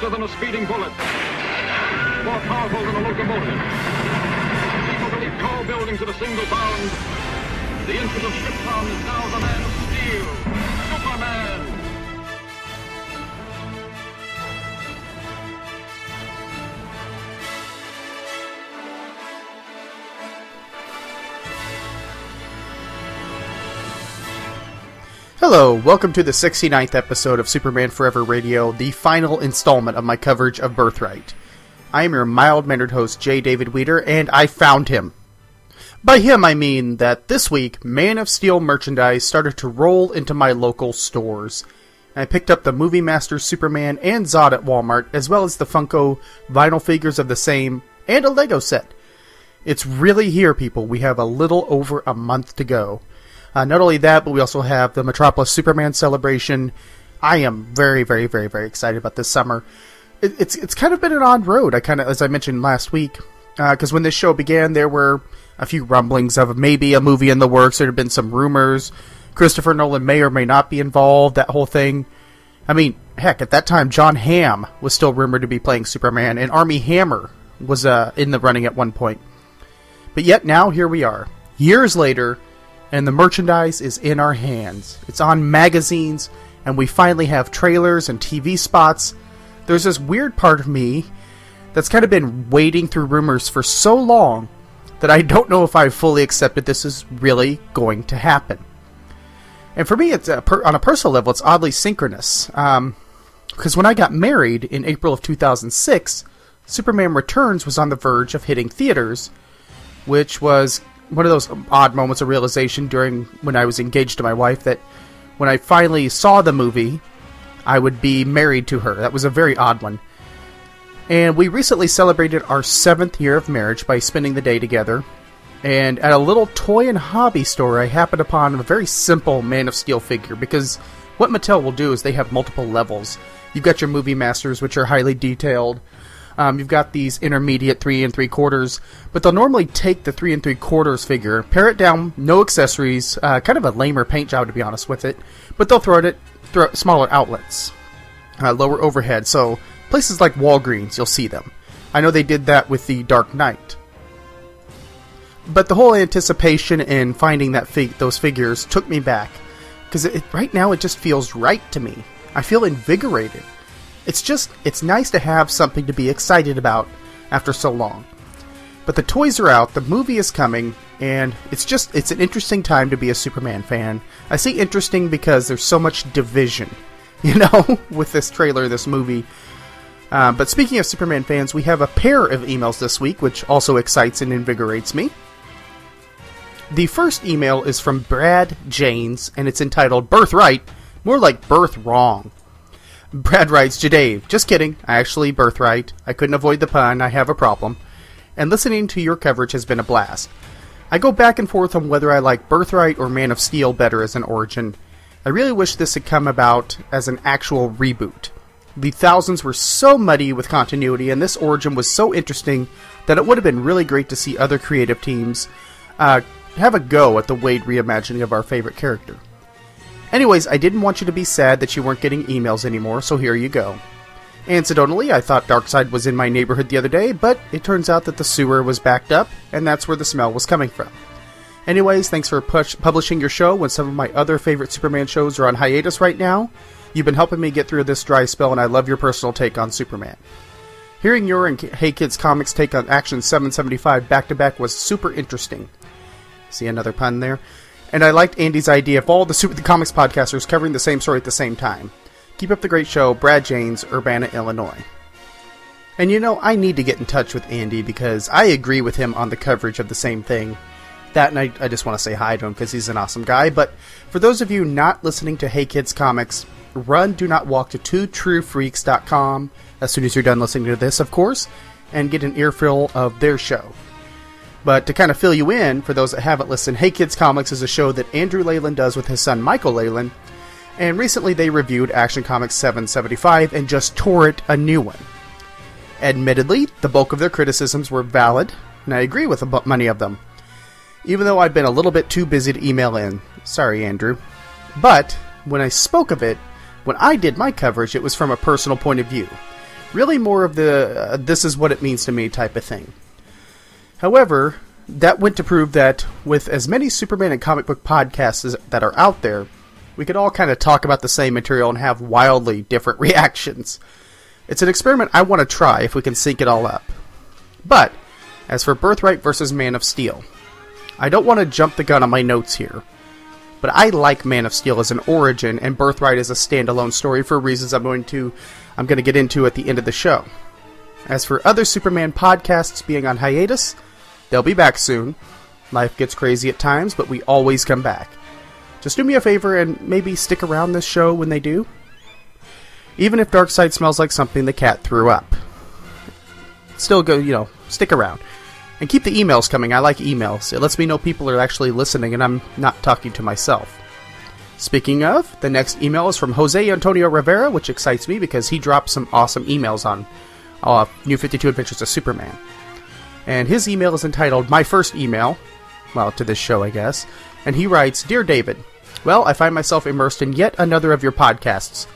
faster than a speeding bullet, more powerful than a locomotive. People believe tall buildings at a single bound. The infant of Krypton is now the man of steel, Hello, welcome to the 69th episode of Superman Forever Radio, the final installment of my coverage of Birthright. I am your mild mannered host, J. David Weter, and I found him. By him, I mean that this week, Man of Steel merchandise started to roll into my local stores. I picked up the Movie Master Superman and Zod at Walmart, as well as the Funko vinyl figures of the same, and a Lego set. It's really here, people. We have a little over a month to go. Uh, not only that, but we also have the Metropolis Superman celebration. I am very, very, very, very excited about this summer. It, it's it's kind of been an odd road. I kind of, as I mentioned last week, because when this show began, there were a few rumblings of maybe a movie in the works. There had been some rumors. Christopher Nolan may or may not be involved. That whole thing. I mean, heck, at that time, Jon Hamm was still rumored to be playing Superman, and Armie Hammer was uh, in the running at one point. But yet now here we are, years later and the merchandise is in our hands. It's on magazines, and we finally have trailers and TV spots. There's this weird part of me that's kind of been wading through rumors for so long that I don't know if I've fully accepted this is really going to happen. And for me, it's a per- on a personal level, it's oddly synchronous. Um, because when I got married in April of 2006, Superman Returns was on the verge of hitting theaters, which was one of those odd moments of realization during when I was engaged to my wife that when I finally saw the movie, I would be married to her. That was a very odd one. And we recently celebrated our seventh year of marriage by spending the day together. And at a little toy and hobby store, I happened upon a very simple Man of Steel figure because what Mattel will do is they have multiple levels. You've got your movie masters, which are highly detailed. Um, you've got these intermediate three and three quarters, but they'll normally take the three and three quarters figure, pare it down, no accessories, uh, kind of a lamer paint job to be honest with it, but they'll throw it at smaller outlets, uh, lower overhead. So places like Walgreens, you'll see them. I know they did that with the Dark Knight. But the whole anticipation in finding that fig- those figures took me back because right now it just feels right to me. I feel invigorated it's just it's nice to have something to be excited about after so long. But the toys are out, the movie is coming, and it's just it's an interesting time to be a Superman fan. I say interesting because there's so much division, you know, with this trailer, this movie. Uh, but speaking of Superman fans, we have a pair of emails this week, which also excites and invigorates me. The first email is from Brad Janes, and it's entitled Birthright, more like Birth Wrong. Brad writes, Jadave, just kidding. I actually birthright. I couldn't avoid the pun. I have a problem. And listening to your coverage has been a blast. I go back and forth on whether I like Birthright or Man of Steel better as an origin. I really wish this had come about as an actual reboot. The thousands were so muddy with continuity, and this origin was so interesting that it would have been really great to see other creative teams uh, have a go at the Waid reimagining of our favorite character. Anyways, I didn't want you to be sad that you weren't getting emails anymore, so here you go. Incidentally, I thought Darkseid was in my neighborhood the other day, but it turns out that the sewer was backed up, and that's where the smell was coming from. Anyways, thanks for push- publishing your show when some of my other favorite Superman shows are on hiatus right now. You've been helping me get through this dry spell, and I love your personal take on Superman. Hearing your and Hey Kids Comics take on Action 775 back to back was super interesting. See another pun there? And I liked Andy's idea of all the Super the Comics podcasters covering the same story at the same time. Keep up the great show, Brad Janes, Urbana, Illinois. And you know, I need to get in touch with Andy because I agree with him on the coverage of the same thing. That and I, I just want to say hi to him because he's an awesome guy. But for those of you not listening to Hey Kids Comics, run, do not walk to twotruefreaks.com as soon as you're done listening to this, of course, and get an earful of their show. But to kind of fill you in, for those that haven't listened, Hey Kids Comics is a show that Andrew Leyland does with his son Michael Leyland, and recently they reviewed Action Comics 775 and just tore it a new one. Admittedly, the bulk of their criticisms were valid, and I agree with many of them. Even though I've been a little bit too busy to email in. Sorry, Andrew. But when I spoke of it, when I did my coverage, it was from a personal point of view. Really more of the uh, this is what it means to me type of thing. However, that went to prove that with as many Superman and comic book podcasts as, that are out there, we could all kind of talk about the same material and have wildly different reactions. It's an experiment I want to try if we can sync it all up. But, as for Birthright versus Man of Steel, I don't want to jump the gun on my notes here. But I like Man of Steel as an origin and Birthright as a standalone story for reasons I'm going to I'm going to get into at the end of the show. As for other Superman podcasts being on hiatus, they'll be back soon. Life gets crazy at times, but we always come back. Just do me a favor and maybe stick around this show when they do. Even if Darkseid smells like something the cat threw up. Still go, you know, stick around. And keep the emails coming. I like emails. It lets me know people are actually listening and I'm not talking to myself. Speaking of, the next email is from Jose Antonio Rivera, which excites me because he dropped some awesome emails on uh, New 52 Adventures of Superman. And his email is entitled My First Email, well, to this show, I guess. And he writes Dear David, well, I find myself immersed in yet another of your podcasts.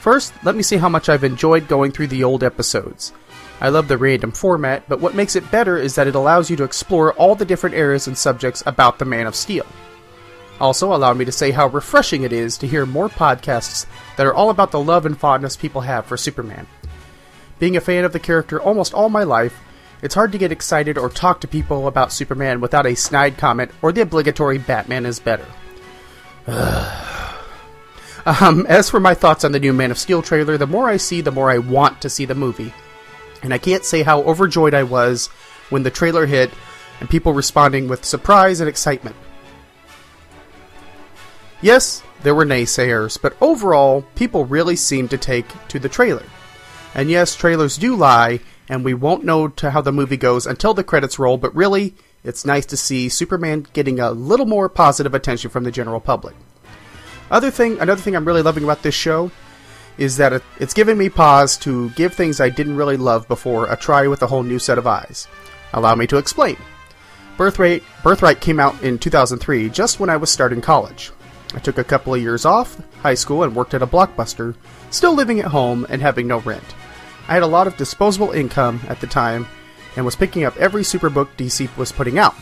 First, let me say how much I've enjoyed going through the old episodes. I love the random format, but what makes it better is that it allows you to explore all the different areas and subjects about the Man of Steel. Also, allow me to say how refreshing it is to hear more podcasts that are all about the love and fondness people have for Superman. Being a fan of the character almost all my life, it's hard to get excited or talk to people about Superman without a snide comment or the obligatory Batman is better. um, as for my thoughts on the new Man of Steel trailer, the more I see, the more I want to see the movie. And I can't say how overjoyed I was when the trailer hit and people responding with surprise and excitement. Yes, there were naysayers, but overall, people really seemed to take to the trailer. And yes, trailers do lie, and we won't know to how the movie goes until the credits roll, but really, it's nice to see Superman getting a little more positive attention from the general public. Other thing, another thing I'm really loving about this show is that it, it's given me pause to give things I didn't really love before a try with a whole new set of eyes. Allow me to explain. Birthright, Birthright came out in 2003, just when I was starting college. I took a couple of years off high school and worked at a blockbuster, still living at home and having no rent. I had a lot of disposable income at the time and was picking up every superbook DC was putting out.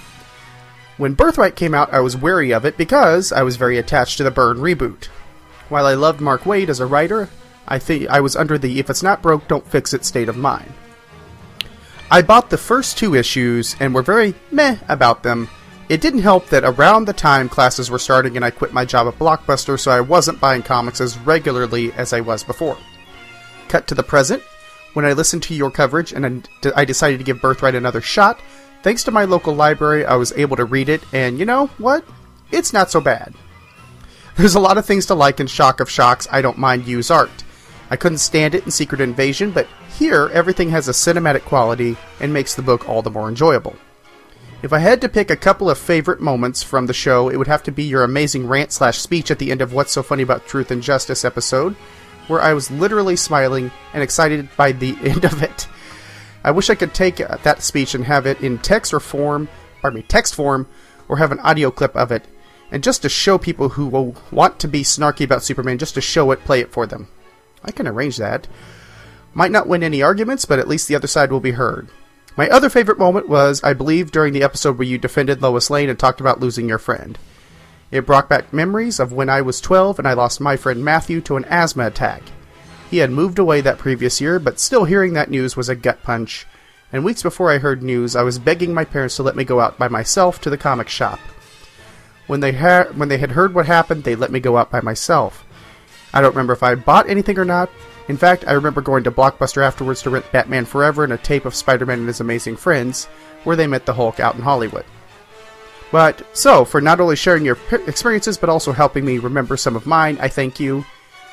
When Birthright came out, I was wary of it because I was very attached to the Byrne reboot. While I loved Mark Waid as a writer, I think I was under the if it's not broke, don't fix it state of mind. I bought the first two issues and were very meh about them, it didn't help that around the time classes were starting and I quit my job at Blockbuster, so I wasn't buying comics as regularly as I was before. Cut to the present, when I listened to your coverage and I decided to give Birthright another shot, thanks to my local library, I was able to read it, and you know what? It's not so bad. There's a lot of things to like in Shock of Shocks, I don't mind Yu's art. I couldn't stand it in Secret Invasion, but here everything has a cinematic quality and makes the book all the more enjoyable. If I had to pick a couple of favorite moments from the show, it would have to be your amazing rant slash speech at the end of What's So Funny About Truth and Justice episode, where I was literally smiling and excited by the end of it. I wish I could take uh, that speech and have it in text or form, pardon me, text form, or have an audio clip of it, and just to show people who will want to be snarky about Superman, just to show it, play it for them. I can arrange that. Might not win any arguments, but at least the other side will be heard. My other favorite moment was, I believe, during the episode where you defended Lois Lane and talked about losing your friend. It brought back memories of when I was 12 and I lost my friend Matthew to an asthma attack. He had moved away that previous year, but still hearing that news was a gut punch. And weeks before I heard news, I was begging my parents to let me go out by myself to the comic shop. When they, ha- when they had heard what happened, they let me go out by myself. I don't remember if I bought anything or not, in fact, I remember going to Blockbuster afterwards to rent Batman Forever and a tape of Spider Man and His Amazing Friends, where they met the Hulk out in Hollywood. But, so, for not only sharing your experiences but also helping me remember some of mine, I thank you,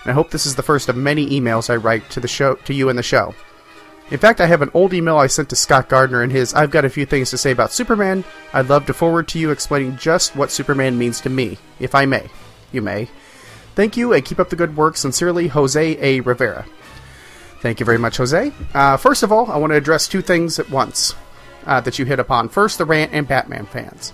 and I hope this is the first of many emails I write to the show to you and the show. In fact, I have an old email I sent to Scott Gardner and his I've got a few things to say about Superman. I'd love to forward to you explaining just what Superman means to me, if I may. You may. Thank you, and keep up the good work. Sincerely, Jose A. Rivera. Thank you very much, Jose. Uh, first of all, I want to address two things at once uh, that you hit upon. First, the rant and Batman fans.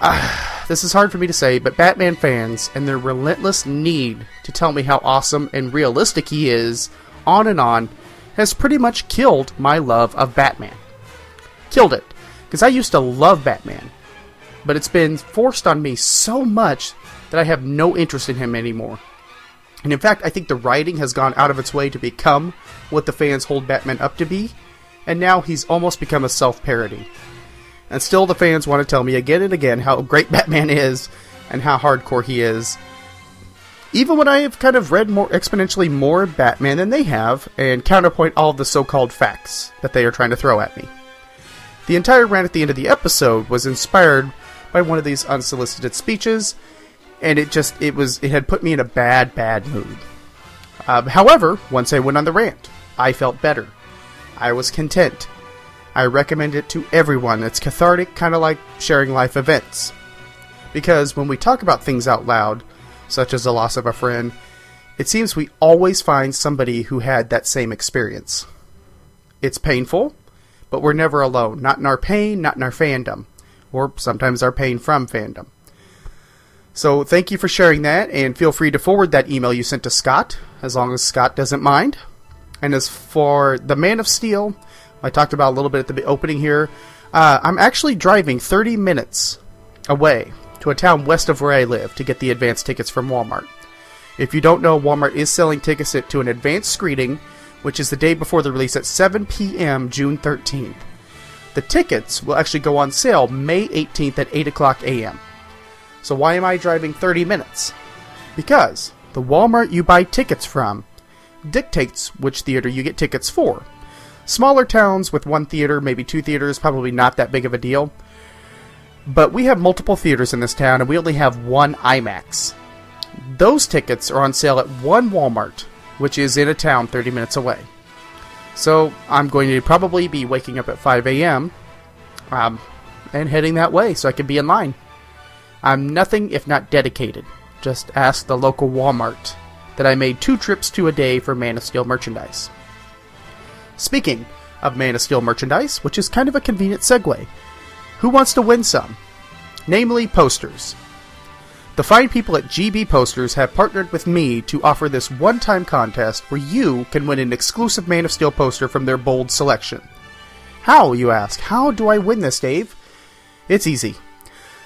Uh, this is hard for me to say, but Batman fans and their relentless need to tell me how awesome and realistic he is, on and on, has pretty much killed my love of Batman. Killed it. Because I used to love Batman. But it's been forced on me so much that I have no interest in him anymore. And in fact, I think the writing has gone out of its way to become what the fans hold Batman up to be, and now he's almost become a self parody. And still, the fans want to tell me again and again how great Batman is and how hardcore he is. Even when I have kind of read more exponentially more Batman than they have, and counterpoint all the so called facts that they are trying to throw at me. The entire rant at the end of the episode was inspired by one of these unsolicited speeches, and it just it was it had put me in a bad bad mood. Um, however, once I went on the rant, I felt better. I was content. I recommend it to everyone. It's cathartic, kind of like sharing life events. Because when we talk about things out loud, such as the loss of a friend, it seems we always find somebody who had that same experience. It's painful, but we're never alone. Not in our pain, not in our fandom, or sometimes our pain from fandom. So thank you for sharing that, and feel free to forward that email you sent to Scott, as long as Scott doesn't mind. And as for the Man of Steel, I talked about a little bit at the opening here. Uh, I'm actually driving 30 minutes away to a town west of where I live to get the advance tickets from Walmart. If you don't know, Walmart is selling tickets to an advanced screening, which is the day before the release at 7 p.m. June 13th. The tickets will actually go on sale May 18th at 8 o'clock a.m. So why am I driving 30 minutes? Because the Walmart you buy tickets from dictates which theater you get tickets for. Smaller towns with one theater, maybe two theaters, probably not that big of a deal. But we have multiple theaters in this town and we only have one IMAX. Those tickets are on sale at one Walmart, which is in a town 30 minutes away. So I'm going to probably be waking up at 5 a.m. Um, and heading that way so I can be in line. I'm nothing if not dedicated. Just ask the local Walmart that I made two trips to a day for Man of Steel merchandise. Speaking of Man of Steel merchandise, which is kind of a convenient segue, who wants to win some? Namely, posters. The fine people at GB Posters have partnered with me to offer this one time contest where you can win an exclusive Man of Steel poster from their bold selection. How, you ask? How do I win this, Dave? It's easy.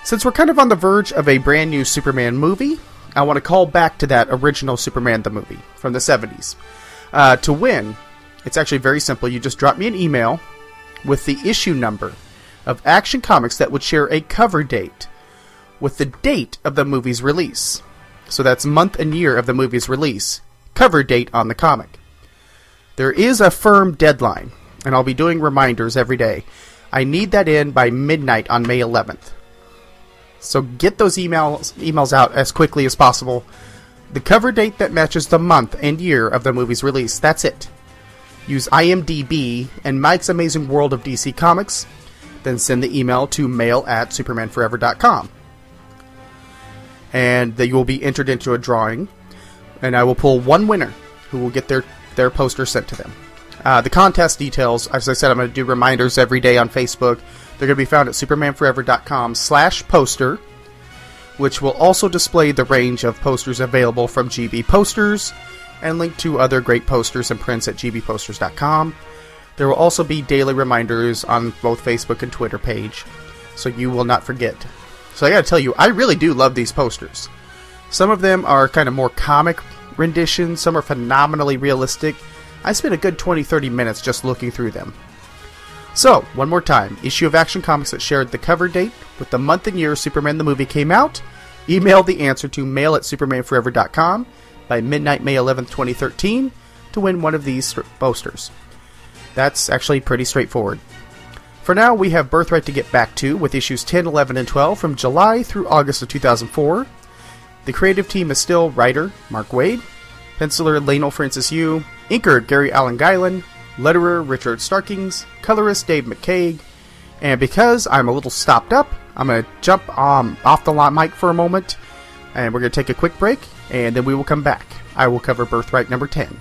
Since we're kind of on the verge of a brand new Superman movie, I want to call back to that original Superman the movie from the 70s. Uh, to win, it's actually very simple. You just drop me an email with the issue number of Action Comics that would share a cover date with the date of the movie's release. So that's month and year of the movie's release, cover date on the comic. There is a firm deadline, and I'll be doing reminders every day. I need that in by midnight on May 11th. So get those emails emails out as quickly as possible. The cover date that matches the month and year of the movie's release. That's it. Use IMDb and Mike's Amazing World of DC Comics, then send the email to mail at supermanforever.com. And you will be entered into a drawing, and I will pull one winner who will get their, their poster sent to them. Uh, the contest details, as I said, I'm going to do reminders every day on Facebook. They're going to be found at supermanforever.com slash poster, which will also display the range of posters available from GB Posters and link to other great posters and prints at gbposters.com. There will also be daily reminders on both Facebook and Twitter page, so you will not forget. So I gotta tell you, I really do love these posters. Some of them are kind of more comic renditions, some are phenomenally realistic. I spent a good 20 30 minutes just looking through them. So, one more time issue of Action Comics that shared the cover date with the month and year Superman the movie came out. Email the answer to mail at supermanforever.com by midnight May 11th, 2013 to win one of these posters. That's actually pretty straightforward. For now, we have Birthright to get back to with issues 10, 11, and 12 from July through August of 2004. The creative team is still writer Mark Waid, penciler Leinil Francis Yu, inker Gerry Alanguilan, letterer Richard Starkings, colorist Dave McCaig, and because I'm a little stopped up, I'm going to jump um, off the mic for a moment, and we're going to take a quick break, and then we will come back. I will cover Birthright number 10.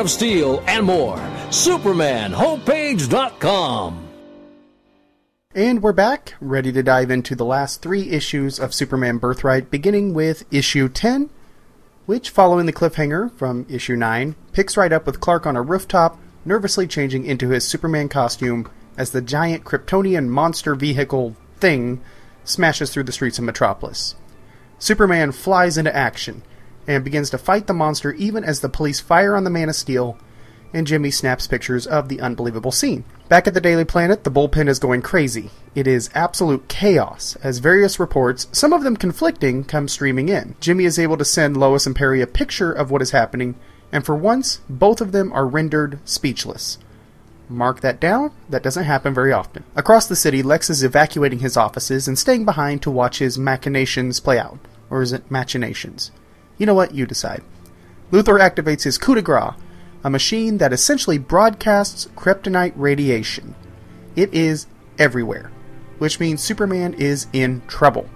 of Steel and more. SupermanHomepage.com. And we're back, ready to dive into the last three issues of Superman Birthright, beginning with issue 10, which, following the cliffhanger from issue 9, picks right up with Clark on a rooftop, nervously changing into his Superman costume as the giant Kryptonian monster vehicle thing smashes through the streets of Metropolis. Superman flies into action and begins to fight the monster even as the police fire on the Man of Steel, and Jimmy snaps pictures of the unbelievable scene. Back at the Daily Planet, the bullpen is going crazy. It is absolute chaos, as various reports, some of them conflicting, come streaming in. Jimmy is able to send Lois and Perry a picture of what is happening, and for once, both of them are rendered speechless. Mark that down, that doesn't happen very often. Across the city, Lex is evacuating his offices and staying behind to watch his machinations play out. Or is it machinations? You know what? You decide. Luthor activates his coup de grace, a machine that essentially broadcasts kryptonite radiation. It is everywhere, which means Superman is in trouble.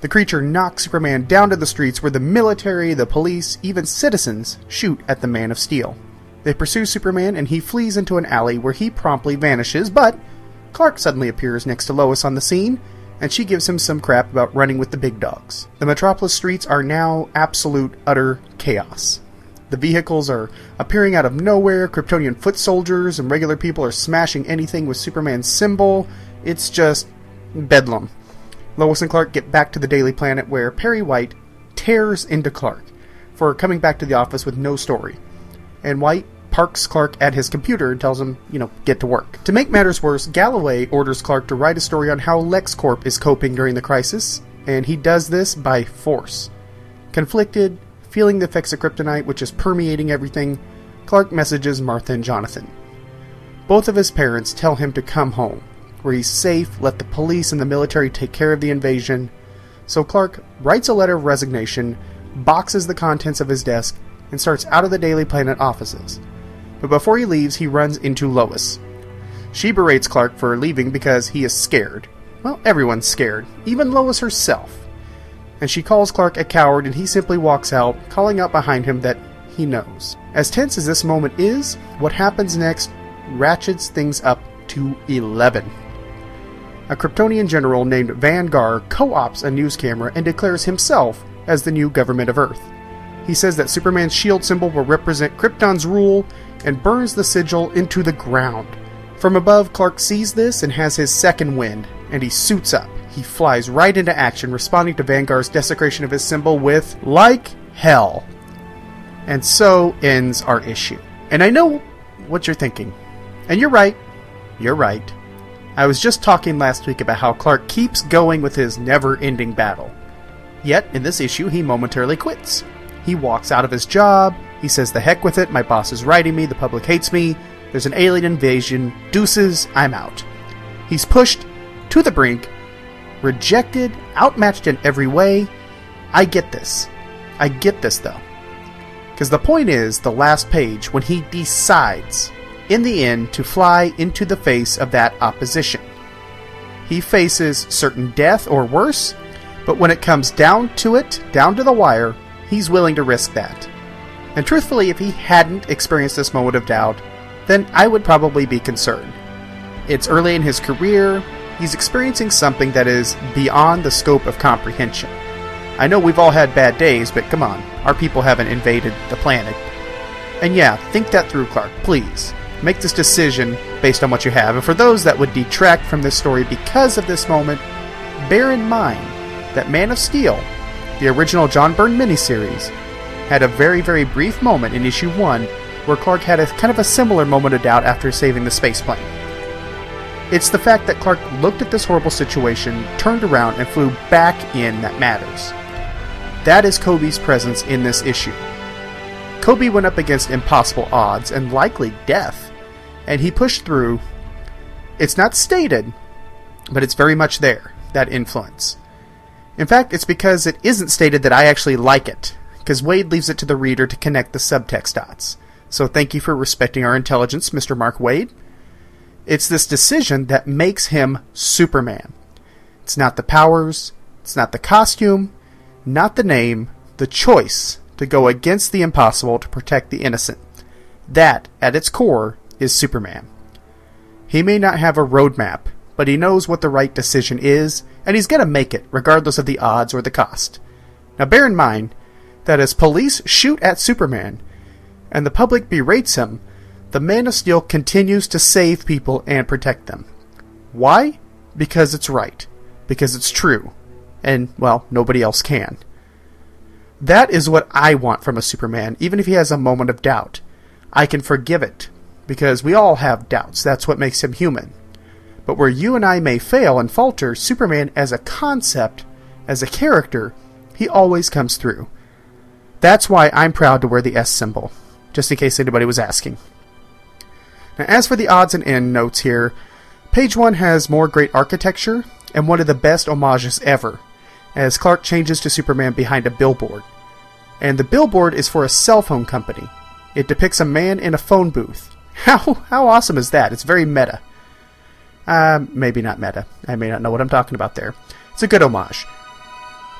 The creature knocks Superman down to the streets where the military, the police, even citizens shoot at the Man of Steel. They pursue Superman and he flees into an alley where he promptly vanishes, but Clark suddenly appears next to Lois on the scene and she gives him some crap about running with the big dogs. The Metropolis streets are now absolute, utter chaos. The vehicles are appearing out of nowhere, Kryptonian foot soldiers and regular people are smashing anything with Superman's symbol. It's just bedlam. Lois and Clark get back to the Daily Planet where Perry White tears into Clark for coming back to the office with no story. And White parks Clark at his computer and tells him, you know, get to work. To make matters worse, Galloway orders Clark to write a story on how LexCorp is coping during the crisis, and he does this by force. Conflicted, feeling the effects of kryptonite which is permeating everything, Clark messages Martha and Jonathan. Both of his parents tell him to come home, where he's safe, let the police and the military take care of the invasion. So Clark writes a letter of resignation, boxes the contents of his desk, and starts out of the Daily Planet offices but before he leaves, he runs into Lois. She berates Clark for leaving because he is scared. Well, everyone's scared, even Lois herself. And she calls Clark a coward, and he simply walks out, calling out behind him that he knows. As tense as this moment is, what happens next ratchets things up to 11. A Kryptonian general named Vanguard co ops a news camera and declares himself as the new government of Earth. He says that Superman's shield symbol will represent Krypton's rule and burns the sigil into the ground. From above, Clark sees this and has his second wind, and he suits up. He flies right into action, responding to Vanguard's desecration of his symbol with, like hell. And so ends our issue. And I know what you're thinking. And you're right. You're right. I was just talking last week about how Clark keeps going with his never ending battle. Yet, in this issue, he momentarily quits. He walks out of his job, he says, The heck with it, my boss is writing me, the public hates me, there's an alien invasion, deuces, I'm out. He's pushed to the brink, rejected, outmatched in every way. I get this. I get this, though. Because the point is, the last page, when he decides, in the end, to fly into the face of that opposition. He faces certain death or worse, but when it comes down to it, down to the wire, he's willing to risk that. And truthfully, if he hadn't experienced this moment of doubt, then I would probably be concerned. It's early in his career, he's experiencing something that is beyond the scope of comprehension. I know we've all had bad days, but come on, our people haven't invaded the planet. And yeah, think that through, Clark, please. Make this decision based on what you have. And for those that would detract from this story because of this moment, bear in mind that Man of Steel, the original John Byrne miniseries, had a very, very brief moment in issue 1 where Clark had a kind of a similar moment of doubt after saving the space plane. It's the fact that Clark looked at this horrible situation, turned around, and flew back in that matters. That is Kobe's presence in this issue. Kobe went up against impossible odds and likely death, and he pushed through. It's not stated, but it's very much there, that influence. In fact, it's because it isn't stated that I actually like it, because Waid leaves it to the reader to connect the subtext dots. So thank you for respecting our intelligence, Mr. Mark Waid. It's this decision that makes him Superman. It's not the powers, it's not the costume, not the name, the choice to go against the impossible to protect the innocent. That, at its core, is Superman. He may not have a roadmap, but he knows what the right decision is, and he's going to make it, regardless of the odds or the cost. Now, bear in mind that as police shoot at Superman, and the public berates him, the Man of Steel continues to save people and protect them. Why? Because it's right. Because it's true. And, well, nobody else can. That is what I want from a Superman, even if he has a moment of doubt. I can forgive it, because we all have doubts. That's what makes him human. But where you and I may fail and falter, Superman as a concept, as a character, he always comes through. That's why I'm proud to wear the S symbol, just in case anybody was asking. Now, as for the odds and end notes here, page 1 has more great architecture and one of the best homages ever, as Clark changes to Superman behind a billboard. And the billboard is for a cell phone company. It depicts a man in a phone booth. How, how awesome is that? It's very meta. Uh, maybe not meta. I may not know what I'm talking about there. It's a good homage.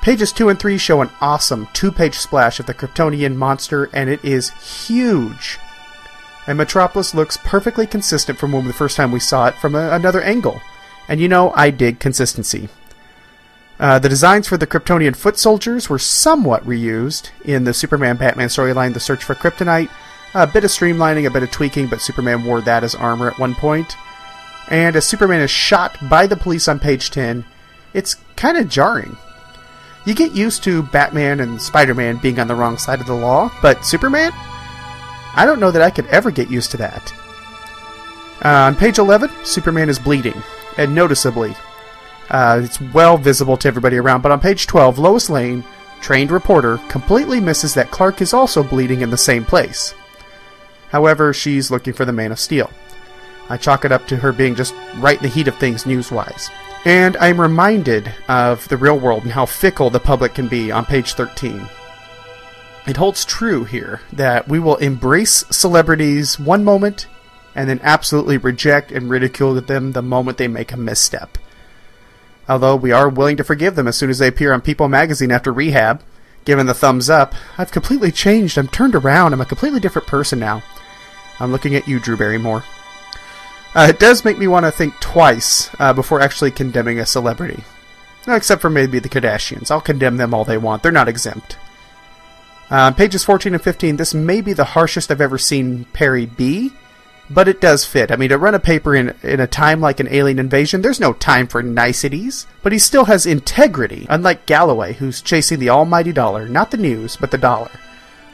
Pages 2 and 3 show an awesome two page splash of the Kryptonian monster, and it is huge. And Metropolis looks perfectly consistent from when the first time we saw it from a, another angle. And you know, I dig consistency. Uh, the designs for the Kryptonian foot soldiers were somewhat reused in the Superman Batman storyline, The Search for Kryptonite. A bit of streamlining, a bit of tweaking, but Superman wore that as armor at one point. And as Superman is shot by the police on page 10, it's kind of jarring. You get used to Batman and Spider Man being on the wrong side of the law, but Superman? I don't know that I could ever get used to that. Uh, on page 11, Superman is bleeding, and noticeably. Uh, it's well visible to everybody around, but on page 12, Lois Lane, trained reporter, completely misses that Clark is also bleeding in the same place. However, she's looking for the Man of Steel. I chalk it up to her being just right in the heat of things news wise. And I'm reminded of the real world and how fickle the public can be on page 13. It holds true here that we will embrace celebrities one moment and then absolutely reject and ridicule them the moment they make a misstep. Although we are willing to forgive them as soon as they appear on People magazine after rehab, given the thumbs up, I've completely changed. I'm turned around. I'm a completely different person now. I'm looking at you, Drew Barrymore. Uh, it does make me want to think twice uh, before actually condemning a celebrity. Except for maybe the Kardashians. I'll condemn them all they want. They're not exempt. Uh, pages 14 and 15, this may be the harshest I've ever seen Perry be, but it does fit. I mean, to run a paper in, in a time like an alien invasion, there's no time for niceties, but he still has integrity, unlike Galloway, who's chasing the almighty dollar, not the news, but the dollar.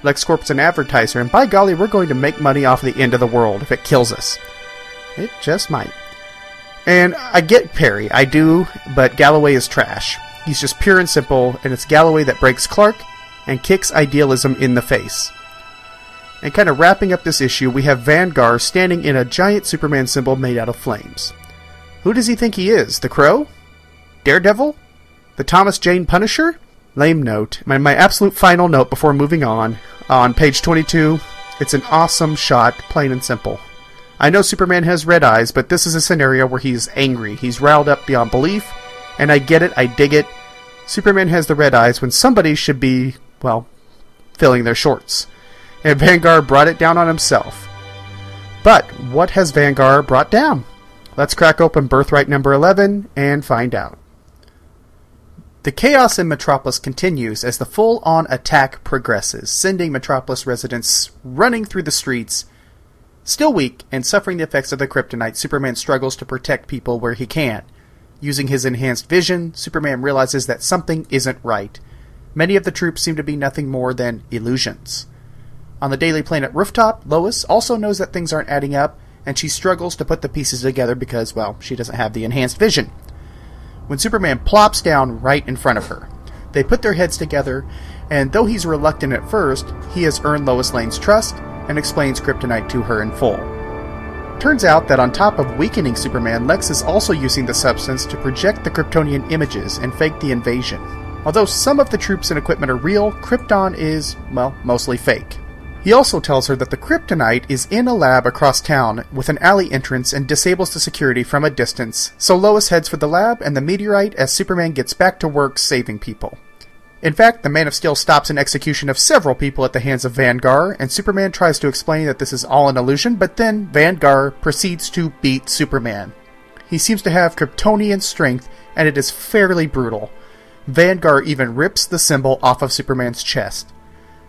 LexCorp's an advertiser, and by golly, we're going to make money off the end of the world if it kills us. It just might. And I get Perry, I do, but Galloway is trash. He's just pure and simple, and it's Galloway that breaks Clark and kicks idealism in the face. And kind of wrapping up this issue, we have Vanguard standing in a giant Superman symbol made out of flames. Who does he think he is? The Crow? Daredevil? The Thomas Jane Punisher? Lame note. My, my absolute final note before moving on. On page 22, it's an awesome shot, plain and simple. I know Superman has red eyes, but this is a scenario where he's angry. He's riled up beyond belief, and I get it, I dig it. Superman has the red eyes when somebody should be, well, filling their shorts. And Vanguard brought it down on himself. But what has Vanguard brought down? Let's crack open Birthright number 11 and find out. The chaos in Metropolis continues as the full on attack progresses, sending Metropolis residents running through the streets Still weak and suffering the effects of the kryptonite, Superman struggles to protect people where he can. Using his enhanced vision, Superman realizes that something isn't right. Many of the troops seem to be nothing more than illusions. On the Daily Planet rooftop, Lois also knows that things aren't adding up, and she struggles to put the pieces together because, well, she doesn't have the enhanced vision. When Superman plops down right in front of her, they put their heads together, and though he's reluctant at first, he has earned Lois Lane's trust and explains kryptonite to her in full. Turns out that on top of weakening Superman, Lex is also using the substance to project the Kryptonian images and fake the invasion. Although some of the troops and equipment are real, Krypton is, well, mostly fake. He also tells her that the kryptonite is in a lab across town with an alley entrance and disables the security from a distance, so Lois heads for the lab and the meteorite as Superman gets back to work saving people. In fact, the Man of Steel stops an execution of several people at the hands of Vanguard, and Superman tries to explain that this is all an illusion, but then Vanguard proceeds to beat Superman. He seems to have Kryptonian strength, and it is fairly brutal. Vanguard even rips the symbol off of Superman's chest.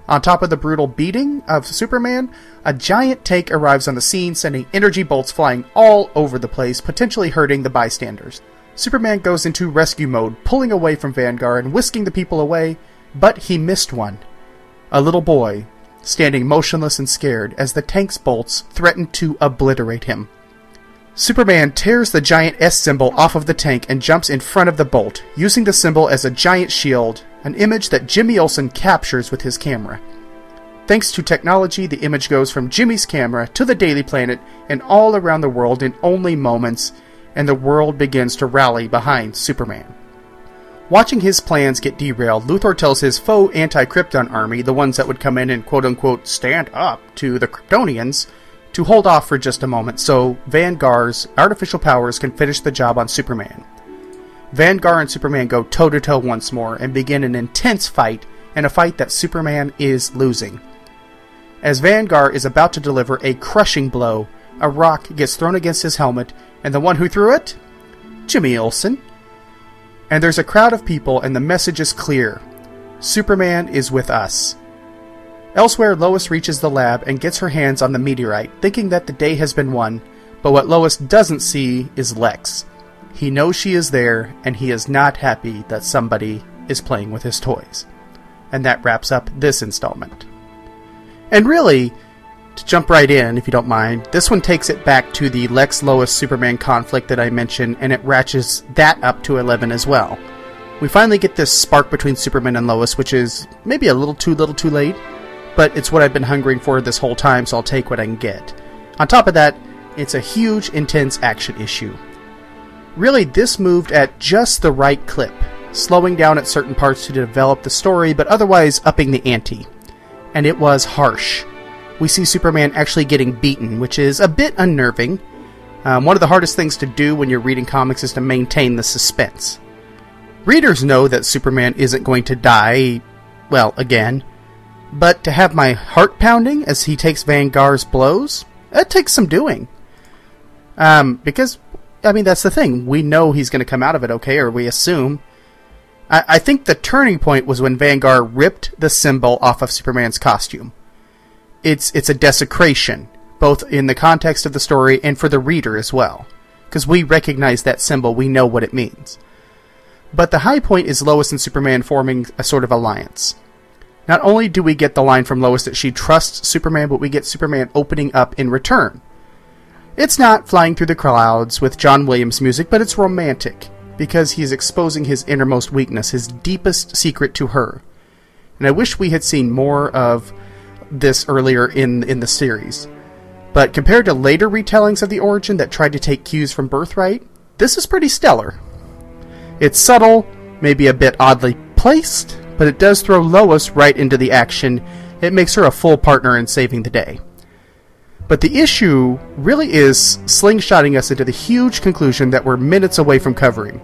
On top of the brutal beating of Superman, a giant tank arrives on the scene, sending energy bolts flying all over the place, potentially hurting the bystanders. Superman goes into rescue mode, pulling away from Vanguard and whisking the people away, but he missed one. A little boy, standing motionless and scared as the tank's bolts threaten to obliterate him. Superman tears the giant S symbol off of the tank and jumps in front of the bolt, using the symbol as a giant shield, an image that Jimmy Olsen captures with his camera. Thanks to technology, the image goes from Jimmy's camera to the Daily Planet and all around the world in only moments, and the world begins to rally behind Superman. Watching his plans get derailed, Luthor tells his faux anti Krypton army, the ones that would come in and quote unquote stand up to the Kryptonians, to hold off for just a moment so Vanguard's artificial powers can finish the job on Superman. Vanguard and Superman go toe to toe once more and begin an intense fight, and a fight that Superman is losing. As Vanguard is about to deliver a crushing blow, a rock gets thrown against his helmet, and the one who threw it? Jimmy Olsen. And there's a crowd of people, and the message is clear Superman is with us. Elsewhere, Lois reaches the lab and gets her hands on the meteorite, thinking that the day has been won, but what Lois doesn't see is Lex. He knows she is there, and he is not happy that somebody is playing with his toys. And that wraps up this installment. And really, to jump right in, if you don't mind, this one takes it back to the Lex Lois Superman conflict that I mentioned, and it ratchets that up to 11 as well. We finally get this spark between Superman and Lois, which is maybe a little too little too late, but it's what I've been hungering for this whole time, so I'll take what I can get. On top of that, it's a huge, intense action issue. Really, this moved at just the right clip, slowing down at certain parts to develop the story, but otherwise upping the ante. And it was harsh. We see Superman actually getting beaten, which is a bit unnerving. Um, one of the hardest things to do when you're reading comics is to maintain the suspense. Readers know that Superman isn't going to die, well, again, but to have my heart pounding as he takes Vanguard's blows, that takes some doing. Um, because, I mean, that's the thing. We know he's going to come out of it okay, or we assume. I, I think the turning point was when Vanguard ripped the symbol off of Superman's costume. It's, it's a desecration, both in the context of the story and for the reader as well. Because we recognize that symbol, we know what it means. But the high point is Lois and Superman forming a sort of alliance. Not only do we get the line from Lois that she trusts Superman, but we get Superman opening up in return. It's not flying through the clouds with John Williams music, but it's romantic because he is exposing his innermost weakness, his deepest secret to her. And I wish we had seen more of this earlier in in the series. But compared to later retellings of the origin that tried to take cues from Birthright, this is pretty stellar. It's subtle, maybe a bit oddly placed, but it does throw Lois right into the action. It makes her a full partner in saving the day. But the issue really is slingshotting us into the huge conclusion that we're minutes away from covering.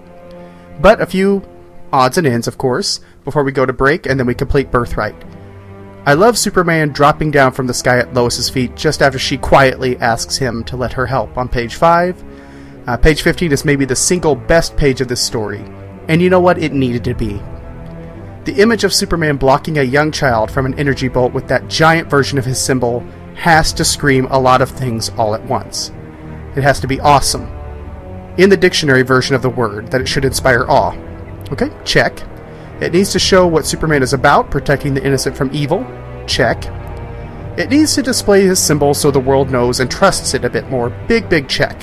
But a few odds and ends, of course, before we go to break and then we complete Birthright. I love Superman dropping down from the sky at Lois's feet just after she quietly asks him to let her help on page 5. Uh, page 15 is maybe the single best page of this story. And you know what? It needed to be. The image of Superman blocking a young child from an energy bolt with that giant version of his symbol has to scream a lot of things all at once. It has to be awesome. In the dictionary version of the word, that it should inspire awe. Okay, check. It needs to show what Superman is about, protecting the innocent from evil. Check. It needs to display his symbol so the world knows and trusts it a bit more. Big, big check.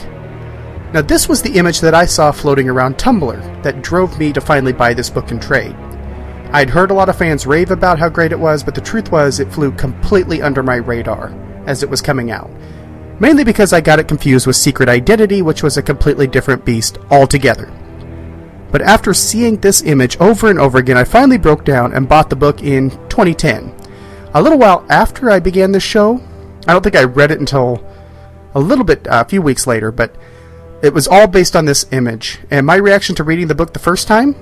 Now, this was the image that I saw floating around Tumblr that drove me to finally buy this book in trade. I'd heard a lot of fans rave about how great it was, but the truth was it flew completely under my radar as it was coming out. Mainly because I got it confused with Secret Identity, which was a completely different beast altogether. But after seeing this image over and over again, I finally broke down and bought the book in 2010. A little while after I began the show, I don't think I read it until a little bit, uh, a few weeks later, but it was all based on this image. And my reaction to reading the book the first time?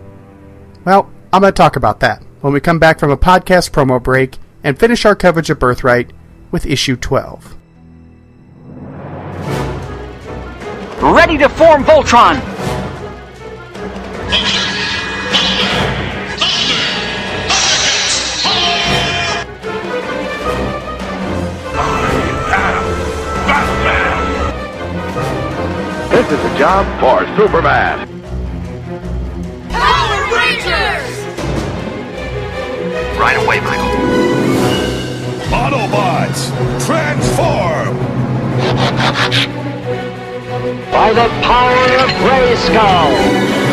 Well, I'm going to talk about that when we come back from a podcast promo break and finish our coverage of Birthright with issue 12. Ready to form Voltron! This is a job for Superman. Power Rangers! Right away, Michael. Autobots, transform! By the power of Grayskull!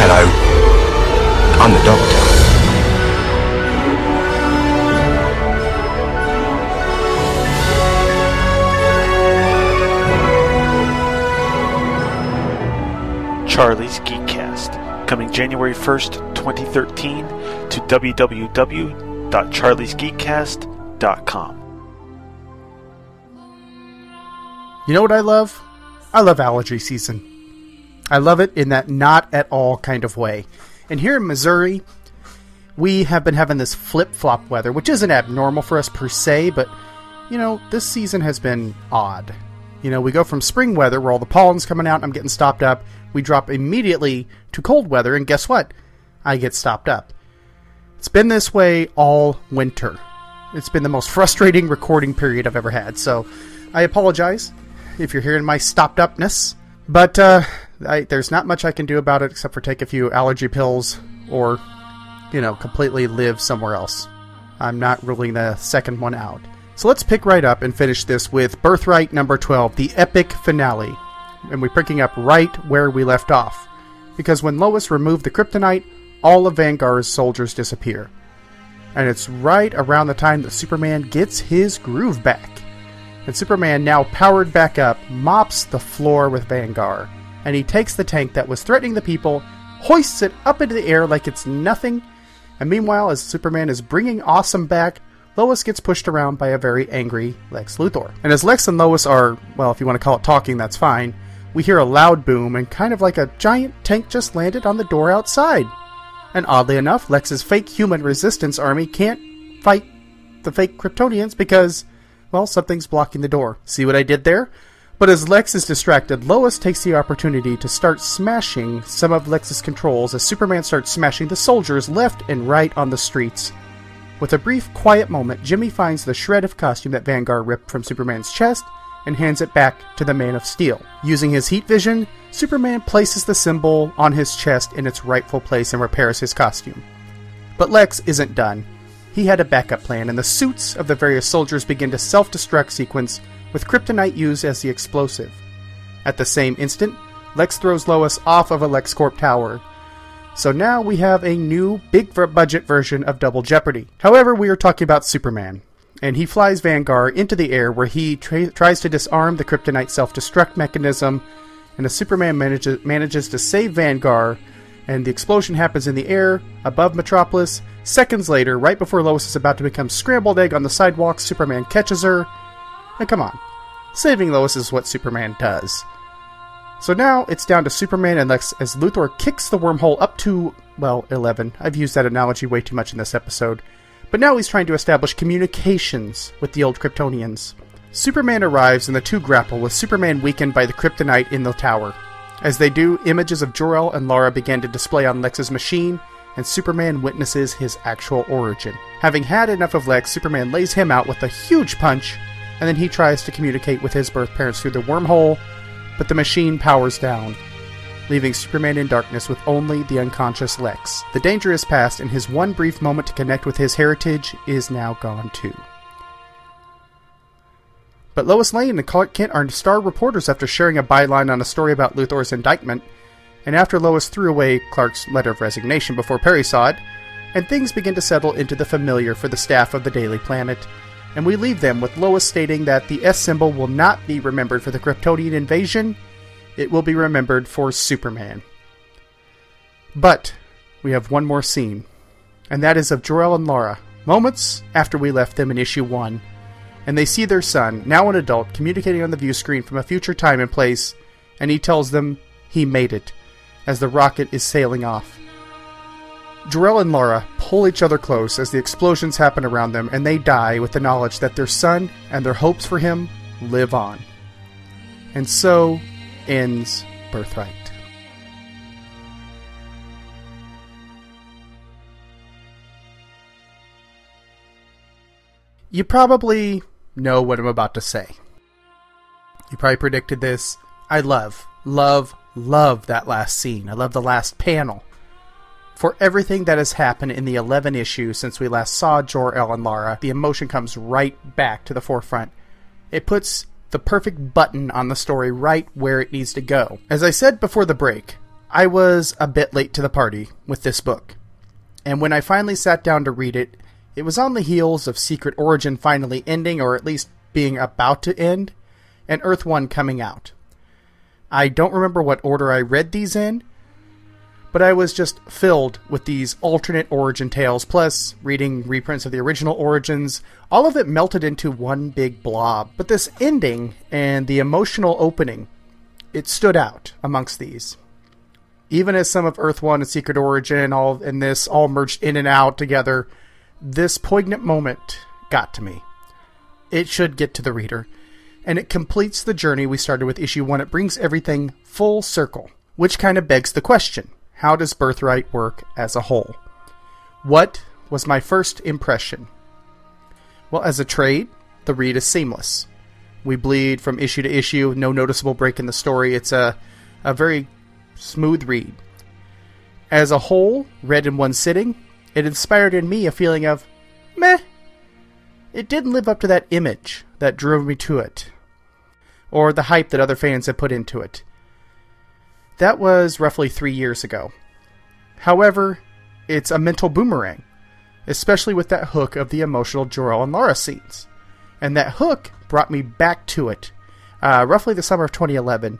Hello. I'm the Doctor. Charlie's Geekcast, coming January 1st, 2013 to www.charliesgeekcast.com. You know what I love? I love allergy season. I love it in that not at all kind of way. And here in Missouri, we have been having this flip flop weather, which isn't abnormal for us per se, but you know, this season has been odd. You know, we go from spring weather where all the pollen's coming out and I'm getting stopped up, we drop immediately to cold weather, and guess what? I get stopped up. It's been this way all winter. It's been the most frustrating recording period I've ever had, so I apologize if you're hearing my stopped upness. But uh, I, there's not much I can do about it except for take a few allergy pills or, you know, completely live somewhere else. I'm not ruling the second one out. So let's pick right up and finish this with Birthright number 12, the epic finale. And we're picking up right where we left off. Because when Lois removed the kryptonite, all of Vanguard's soldiers disappear. And it's right around the time that Superman gets his groove back. And Superman, now powered back up, mops the floor with Vanguard. And he takes the tank that was threatening the people, hoists it up into the air like it's nothing. And meanwhile, as Superman is bringing Awesome back, Lois gets pushed around by a very angry Lex Luthor. And as Lex and Lois are, well, if you want to call it talking, that's fine, we hear a loud boom and kind of like a giant tank just landed on the door outside. And oddly enough, Lex's fake human resistance army can't fight the fake Kryptonians because, well, something's blocking the door. See what I did there? But as Lex is distracted, Lois takes the opportunity to start smashing some of Lex's controls as Superman starts smashing the soldiers left and right on the streets. With a brief, quiet moment, Jimmy finds the shred of costume that Vanguard ripped from Superman's chest and hands it back to the Man of Steel. Using his heat vision, Superman places the symbol on his chest in its rightful place and repairs his costume. But Lex isn't done. He had a backup plan, and the suits of the various soldiers begin to self destruct sequence with kryptonite used as the explosive. At the same instant, Lex throws Lois off of a LexCorp tower. So now we have a new big budget version of Double Jeopardy. However, we are talking about Superman, and he flies Vanguard into the air where he tra- tries to disarm the kryptonite self destruct mechanism, and as Superman manages, manages to save Vanguard, and the explosion happens in the air above Metropolis. Seconds later, right before Lois is about to become scrambled egg on the sidewalk, Superman catches her. And come on, saving Lois is what Superman does. So now it's down to Superman and Lex as Luthor kicks the wormhole up to, well, 11. I've used that analogy way too much in this episode. But now he's trying to establish communications with the old Kryptonians. Superman arrives and the two grapple with Superman weakened by the kryptonite in the tower. As they do, images of Jor-El and Lara begin to display on Lex's machine, and Superman witnesses his actual origin. Having had enough of Lex, Superman lays him out with a huge punch, and then he tries to communicate with his birth parents through the wormhole, but the machine powers down, leaving Superman in darkness with only the unconscious Lex. The danger is past, and his one brief moment to connect with his heritage is now gone too. But Lois Lane and Clark Kent are star reporters after sharing a byline on a story about Luthor's indictment, and after Lois threw away Clark's letter of resignation before Perry saw it, and things begin to settle into the familiar for the staff of the Daily Planet, and we leave them with Lois stating that the S symbol will not be remembered for the Kryptonian invasion, it will be remembered for Superman. But we have one more scene, and that is of Jor-El and Lara, moments after we left them in issue 1, and they see their son, now an adult, communicating on the view screen from a future time and place, and he tells them he made it as the rocket is sailing off. Jor-El and Lara pull each other close as the explosions happen around them, and they die with the knowledge that their son and their hopes for him live on. And so ends Birthright. You probably know what I'm about to say. You probably predicted this. I love, love, love that last scene. I love the last panel. For everything that has happened in the 11 issues since we last saw Jor-El and Lara, the emotion comes right back to the forefront. It puts the perfect button on the story right where it needs to go. As I said before the break, I was a bit late to the party with this book. And when I finally sat down to read it, it was on the heels of Secret Origin finally ending, or at least being about to end, and Earth 1 coming out. I don't remember what order I read these in, but I was just filled with these alternate origin tales, plus reading reprints of the original origins. All of it melted into one big blob. But this ending and the emotional opening, it stood out amongst these. Even as some of Earth One and Secret Origin all and this all merged in and out together, this poignant moment got to me. It should get to the reader, and it completes the journey we started with issue one. It brings everything full circle, which kind of begs the question how does Birthright work as a whole? What was my first impression? Well, as a trade, the read is seamless. We bleed from issue to issue, no noticeable break in the story. It's a, a very smooth read. As a whole, read in one sitting, it inspired in me a feeling of meh. It didn't live up to that image that drove me to it, or the hype that other fans had put into it. That was roughly three years ago. However, it's a mental boomerang, especially with that hook of the emotional Jor-El and Lara scenes. And that hook brought me back to it, uh, roughly the summer of 2011,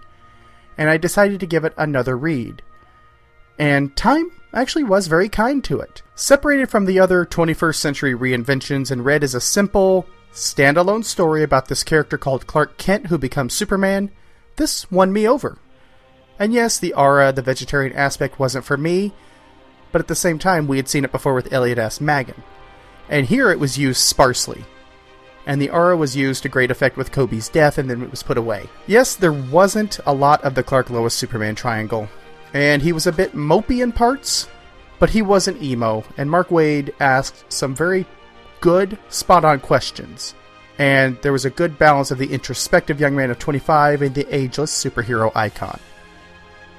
and I decided to give it another read. And time actually was very kind to it. Separated from the other 21st century reinventions and read as a simple, standalone story about this character called Clark Kent who becomes Superman, this won me over. And yes, the aura, the vegetarian aspect wasn't for me, but at the same time, we had seen it before with Elliot S. Maggin. And here it was used sparsely. And the aura was used to great effect with Kobe's death, and then it was put away. Yes, there wasn't a lot of the Clark Lois Superman triangle, and he was a bit mopey in parts, but he wasn't emo, and Mark Waid asked some very good, spot on questions. And there was a good balance of the introspective young man of 25 and the ageless superhero icon.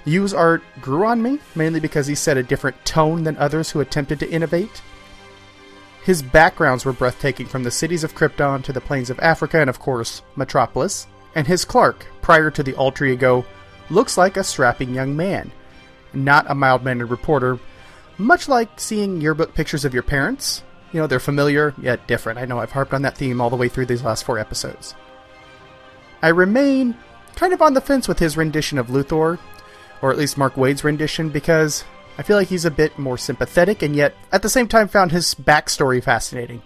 Yu's art grew on me, mainly because he set a different tone than others who attempted to innovate. His backgrounds were breathtaking from the cities of Krypton to the plains of Africa and, of course, Metropolis. And his Clark, prior to the alter ego, looks like a strapping young man, not a mild mannered reporter, much like seeing yearbook pictures of your parents. You know, they're familiar, yet different. I know I've harped on that theme all the way through these last four episodes. I remain kind of on the fence with his rendition of Luthor, or at least Mark Waid's rendition, because I feel like he's a bit more sympathetic and yet at the same time found his backstory fascinating.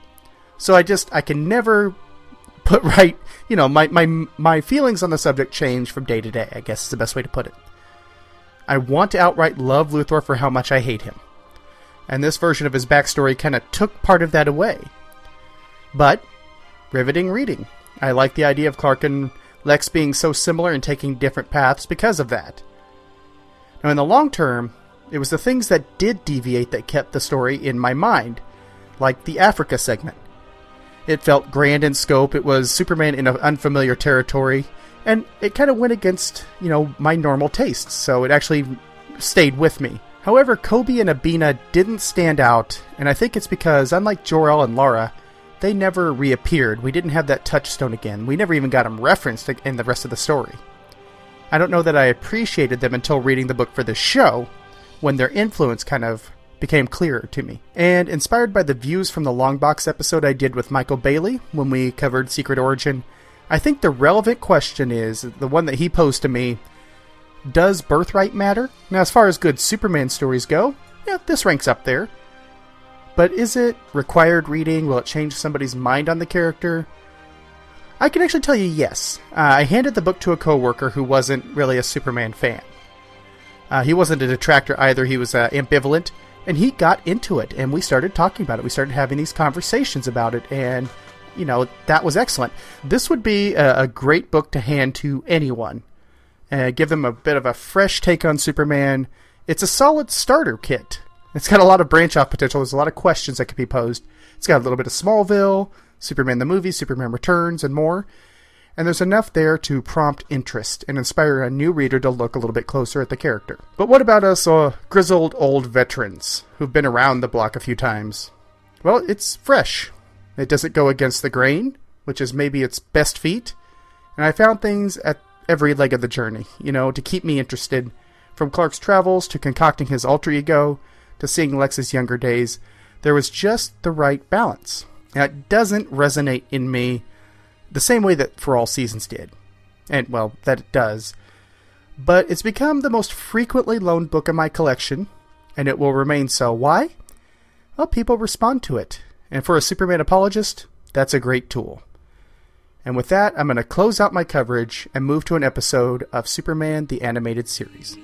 So I just I can never put right, you know, my my my feelings on the subject change from day to day, I guess is the best way to put it. I want to outright love Luthor for how much I hate him. And this version of his backstory kind of took part of that away. But riveting reading. I like the idea of Clark and Lex being so similar and taking different paths because of that. Now, in the long term, it was the things that did deviate that kept the story in my mind, like the Africa segment. It felt grand in scope, it was Superman in unfamiliar territory, and it kind of went against, you know, my normal tastes, so it actually stayed with me. However, Kobe and Abina didn't stand out, and I think it's because, unlike Jor-El and Lara, they never reappeared. We didn't have that touchstone again. We never even got them referenced in the rest of the story. I don't know that I appreciated them until reading the book for the show, when their influence kind of became clearer to me. And inspired by the views from the long box episode I did with Michael Bailey when we covered Secret Origin, I think the relevant question is the one that he posed to me Does birthright matter? Now, as far as good Superman stories go, yeah, this ranks up there. But is it required reading? Will it change somebody's mind on the character? I can actually tell you yes. Uh, I handed the book to a coworker who wasn't really a Superman fan. Uh, he wasn't a detractor either, he was uh, ambivalent, and he got into it, and we started talking about it. We started having these conversations about it, and, you know, that was excellent. This would be a, a great book to hand to anyone. Uh, give them a bit of a fresh take on Superman. It's a solid starter kit. It's got a lot of branch off potential. There's a lot of questions that could be posed. It's got a little bit of Smallville, Superman the movie, Superman Returns, and more. And there's enough there to prompt interest and inspire a new reader to look a little bit closer at the character. But what about us uh, grizzled old veterans who've been around the block a few times? Well, it's fresh. It doesn't go against the grain, which is maybe its best feat. And I found things at every leg of the journey, you know, to keep me interested. From Clark's travels to concocting his alter ego to seeing Lex's younger days, there was just the right balance. Now, it doesn't resonate in me the same way that For All Seasons did. And, well, that it does. But it's become the most frequently loaned book in my collection, and it will remain so. Why? Well, people respond to it. And for a Superman apologist, that's a great tool. And with that, I'm going to close out my coverage and move to an episode of Superman the Animated Series.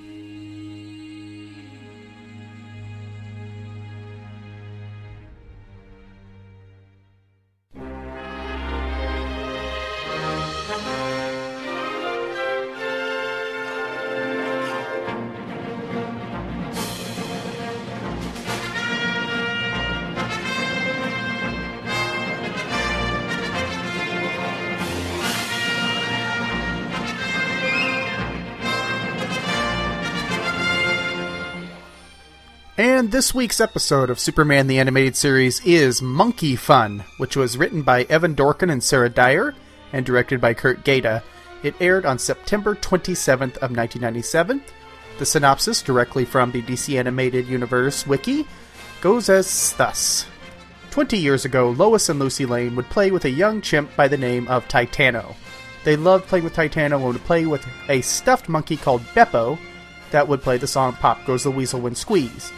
And this week's episode of Superman the Animated Series is Monkey Fun, which was written by Evan Dorkin and Sarah Dyer and directed by Curt Geda. It aired on September 27th of 1997. The synopsis, directly from the DC Animated Universe wiki, goes as thus. Twenty years ago, Lois and Lucy Lane would play with a young chimp by the name of Titano. They loved playing with Titano and would play with a stuffed monkey called Beppo that would play the song Pop Goes the Weasel When Squeezed.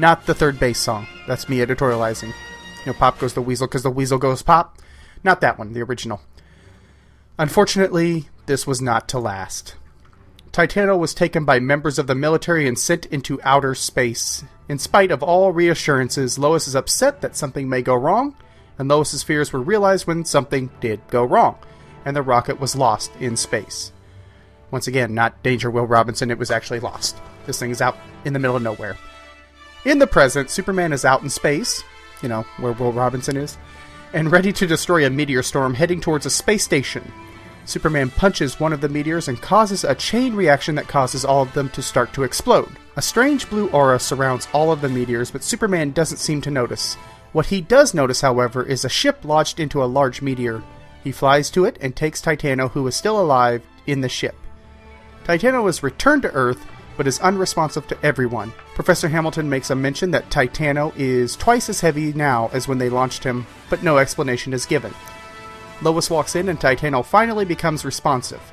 Not the third base song. That's me editorializing. You know, Pop Goes the Weasel because the Weasel goes pop. Not that one, the original. Unfortunately, this was not to last. Titano was taken by members of the military and sent into outer space. In spite of all reassurances, Lois is upset that something may go wrong, and Lois's fears were realized when something did go wrong, and the rocket was lost in space. Once again, not Danger Will Robinson, it was actually lost. This thing is out in the middle of nowhere. In the present, Superman is out in space, you know, where Will Robinson is, and ready to destroy a meteor storm heading towards a space station. Superman punches one of the meteors and causes a chain reaction that causes all of them to start to explode. A strange blue aura surrounds all of the meteors, but Superman doesn't seem to notice. What he does notice, however, is a ship lodged into a large meteor. He flies to it and takes Titano, who is still alive, in the ship. Titano is returned to Earth, but is unresponsive to everyone. Professor Hamilton makes a mention that Titano is twice as heavy now as when they launched him, but no explanation is given. Lois walks in and Titano finally becomes responsive.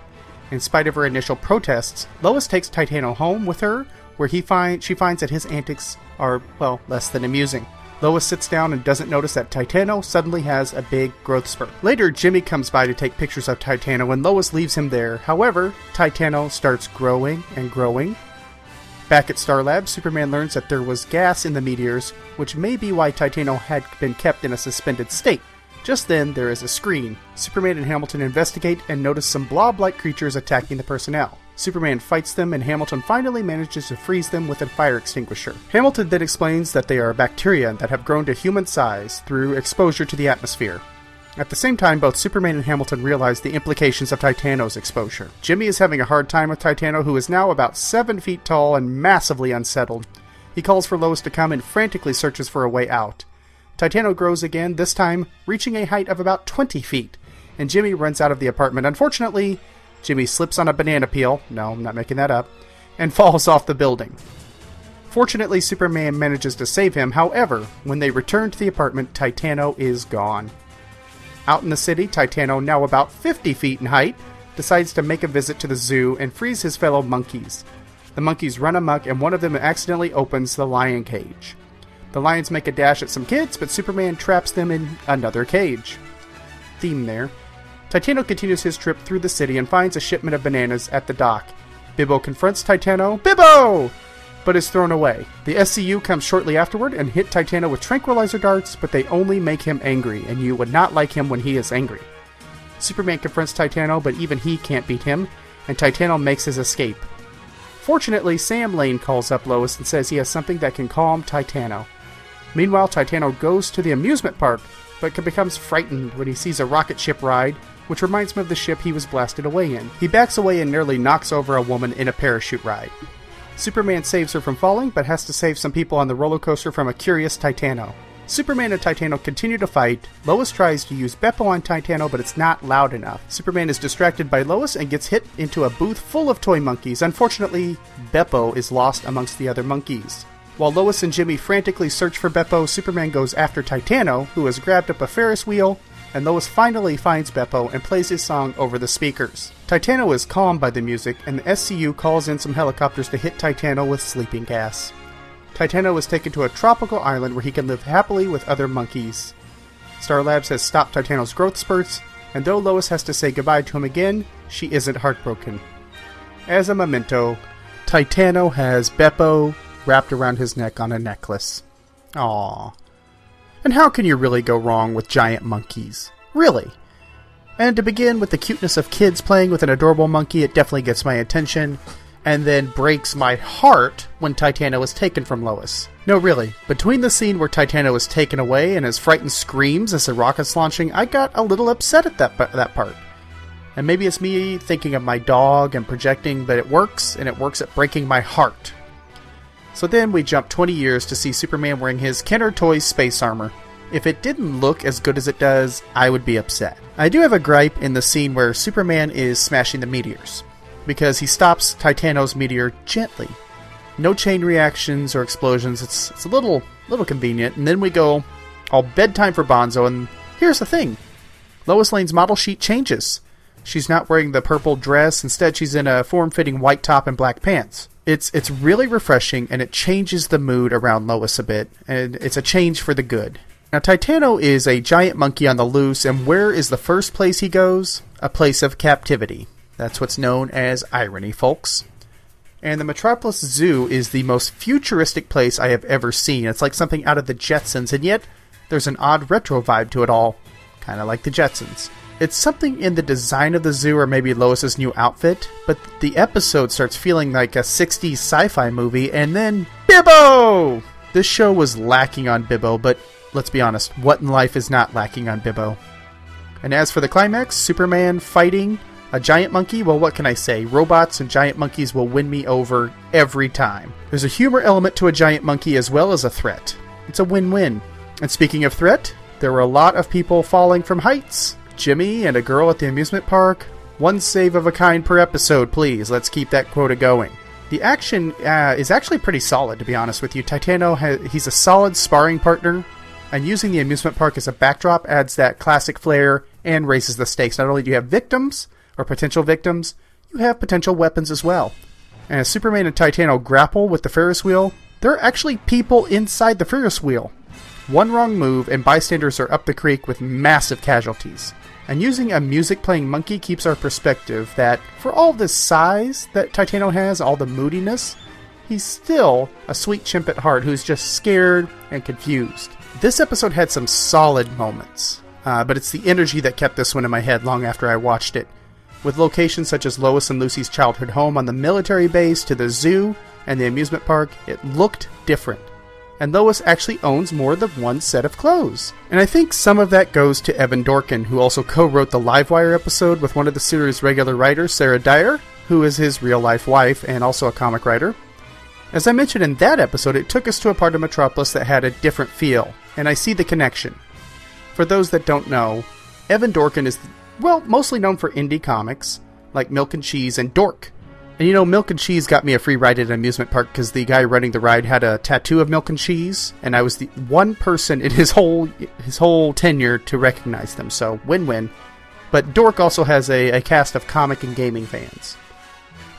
In spite of her initial protests, Lois takes Titano home with her, where he find, she finds that his antics are, well, less than amusing. Lois sits down and doesn't notice that Titano suddenly has a big growth spurt. Later, Jimmy comes by to take pictures of Titano and Lois leaves him there. However, Titano starts growing and growing. Back at Star Lab, Superman learns that there was gas in the meteors, which may be why Titano had been kept in a suspended state. Just then, there is a screen. Superman and Hamilton investigate and notice some blob like creatures attacking the personnel. Superman fights them, and Hamilton finally manages to freeze them with a fire extinguisher. Hamilton then explains that they are bacteria that have grown to human size through exposure to the atmosphere. At the same time, both Superman and Hamilton realize the implications of Titano's exposure. Jimmy is having a hard time with Titano, who is now about 7 feet tall and massively unsettled. He calls for Lois to come and frantically searches for a way out. Titano grows again, this time reaching a height of about 20 feet, and Jimmy runs out of the apartment. Unfortunately, Jimmy slips on a banana peel, no, I'm not making that up, and falls off the building. Fortunately, Superman manages to save him. However, when they return to the apartment, Titano is gone. Out in the city, Titano, now about 50 feet in height, decides to make a visit to the zoo and frees his fellow monkeys. The monkeys run amok, and one of them accidentally opens the lion cage. The lions make a dash at some kids, but Superman traps them in another cage. Theme there. Titano continues his trip through the city and finds a shipment of bananas at the dock. Bibbo confronts Titano, Bibbo! But is thrown away. The SCU comes shortly afterward and hit Titano with tranquilizer darts, but they only make him angry, and you would not like him when he is angry. Superman confronts Titano, but even he can't beat him, and Titano makes his escape. Fortunately, Sam Lane calls up Lois and says he has something that can calm Titano. Meanwhile, Titano goes to the amusement park, but becomes frightened when he sees a rocket ship ride, which reminds him of the ship he was blasted away in. He backs away and nearly knocks over a woman in a parachute ride. Superman saves her from falling, but has to save some people on the roller coaster from a curious Titano. Superman and Titano continue to fight. Lois tries to use Beppo on Titano, but it's not loud enough. Superman is distracted by Lois and gets hit into a booth full of toy monkeys. Unfortunately, Beppo is lost amongst the other monkeys. While Lois and Jimmy frantically search for Beppo, Superman goes after Titano, who has grabbed up a Ferris wheel, and Lois finally finds Beppo and plays his song over the speakers. Titano is calmed by the music, and the SCU calls in some helicopters to hit Titano with sleeping gas. Titano is taken to a tropical island where he can live happily with other monkeys. Star Labs has stopped Titano's growth spurts, and though Lois has to say goodbye to him again, she isn't heartbroken. As a memento, Titano has Beppo wrapped around his neck on a necklace. Aww. And how can you really go wrong with giant monkeys? Really? And to begin with the cuteness of kids playing with an adorable monkey, it definitely gets my attention, and then breaks my heart when Titano is taken from Lois. No, really, between the scene where Titano is taken away and his frightened screams as the rocket's launching, I got a little upset at that, that part. And maybe it's me thinking of my dog and projecting, but it works, and it works at breaking my heart. So then we jump 20 years to see Superman wearing his Kenner Toys space armor. If it didn't look as good as it does, I would be upset. I do have a gripe in the scene where Superman is smashing the meteors, because he stops Titano's meteor gently. No chain reactions or explosions. It's it's a little little convenient. And then we go all bedtime for Bonzo. And here's the thing: Lois Lane's model sheet changes. She's not wearing the purple dress. Instead, she's in a form-fitting white top and black pants. It's it's really refreshing, and it changes the mood around Lois a bit, and it's a change for the good. Now, Titano is a giant monkey on the loose, and where is the first place he goes? A place of captivity. That's what's known as irony, folks. And the Metropolis Zoo is the most futuristic place I have ever seen. It's like something out of the Jetsons, and yet there's an odd retro vibe to it all, kind of like the Jetsons. It's something in the design of the zoo or maybe Lois's new outfit, but the episode starts feeling like a 60s sci fi movie, and then Bibbo! This show was lacking on Bibbo, but let's be honest, what in life is not lacking on Bibbo? And as for the climax, Superman fighting a giant monkey, well, what can I say? Robots and giant monkeys will win me over every time. There's a humor element to a giant monkey as well as a threat. It's a win win. And speaking of threat, there were a lot of people falling from heights. Jimmy and a girl at the amusement park. One save of a kind per episode, please. Let's keep that quota going. The action uh, is actually pretty solid, to be honest with you. Titano, ha- he's a solid sparring partner, and using the amusement park as a backdrop adds that classic flair and raises the stakes. Not only do you have victims, or potential victims, you have potential weapons as well. And as Superman and Titano grapple with the Ferris wheel, there are actually people inside the Ferris wheel. One wrong move, and bystanders are up the creek with massive casualties. And using a music playing monkey keeps our perspective that, for all the size that Titano has, all the moodiness, he's still a sweet chimp at heart who's just scared and confused. This episode had some solid moments, uh, but it's the energy that kept this one in my head long after I watched it. With locations such as Lois and Lucy's childhood home on the military base to the zoo and the amusement park, it looked different and Lois actually owns more than one set of clothes. And I think some of that goes to Evan Dorkin, who also co wrote the Livewire episode with one of the series' regular writers, Sarah Dyer, who is his real life wife and also a comic writer. As I mentioned in that episode, it took us to a part of Metropolis that had a different feel, and I see the connection. For those that don't know, Evan Dorkin is, well, mostly known for indie comics, like Milk and Cheese and Dork. And you know, Milk and Cheese got me a free ride at an amusement park because the guy running the ride had a tattoo of Milk and Cheese, and I was the one person in his whole his whole tenure to recognize them. So win-win. But Dork also has a, a cast of comic and gaming fans.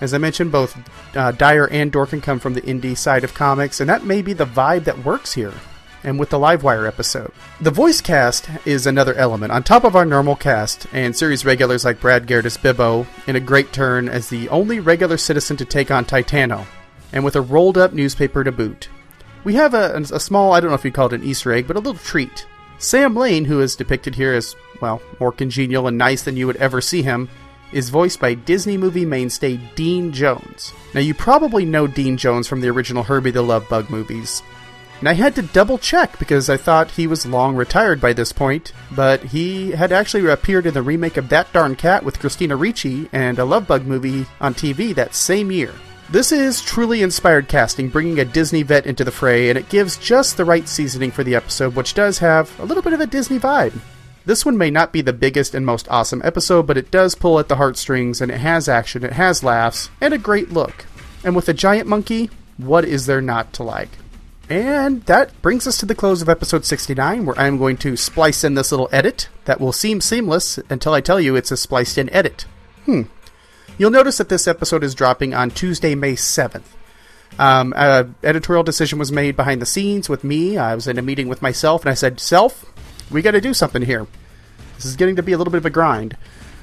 As I mentioned, both uh, Dyer and Dorkin come from the indie side of comics, and that may be the vibe that works here. And with the Livewire episode, the voice cast is another element on top of our normal cast, and series regulars like Brad Garrett as Bibbo, in a great turn as the only regular citizen to take on Titano, and with a rolled-up newspaper to boot. We have a, a small, I don't know if you'd call it an Easter egg, but a little treat. Sam Lane, who is depicted here as, well, more congenial and nice than you would ever see him, is voiced by Disney movie mainstay Dean Jones. Now, you probably know Dean Jones from the original Herbie the Love Bug movies. And I had to double check because I thought he was long retired by this point, but he had actually appeared in the remake of That Darn Cat with Christina Ricci and a Love Bug movie on TV that same year. This is truly inspired casting, bringing a Disney vet into the fray, and it gives just the right seasoning for the episode, which does have a little bit of a Disney vibe. This one may not be the biggest and most awesome episode, but it does pull at the heartstrings, and it has action, it has laughs, and a great look. And with a giant monkey, what is there not to like? And that brings us to the close of episode 69, where I'm going to splice in this little edit that will seem seamless until I tell you it's a spliced in edit. Hmm. You'll notice that this episode is dropping on Tuesday, May 7th. Um, a editorial decision was made behind the scenes with me. I was in a meeting with myself, and I said, Self, we got to do something here. This is getting to be a little bit of a grind.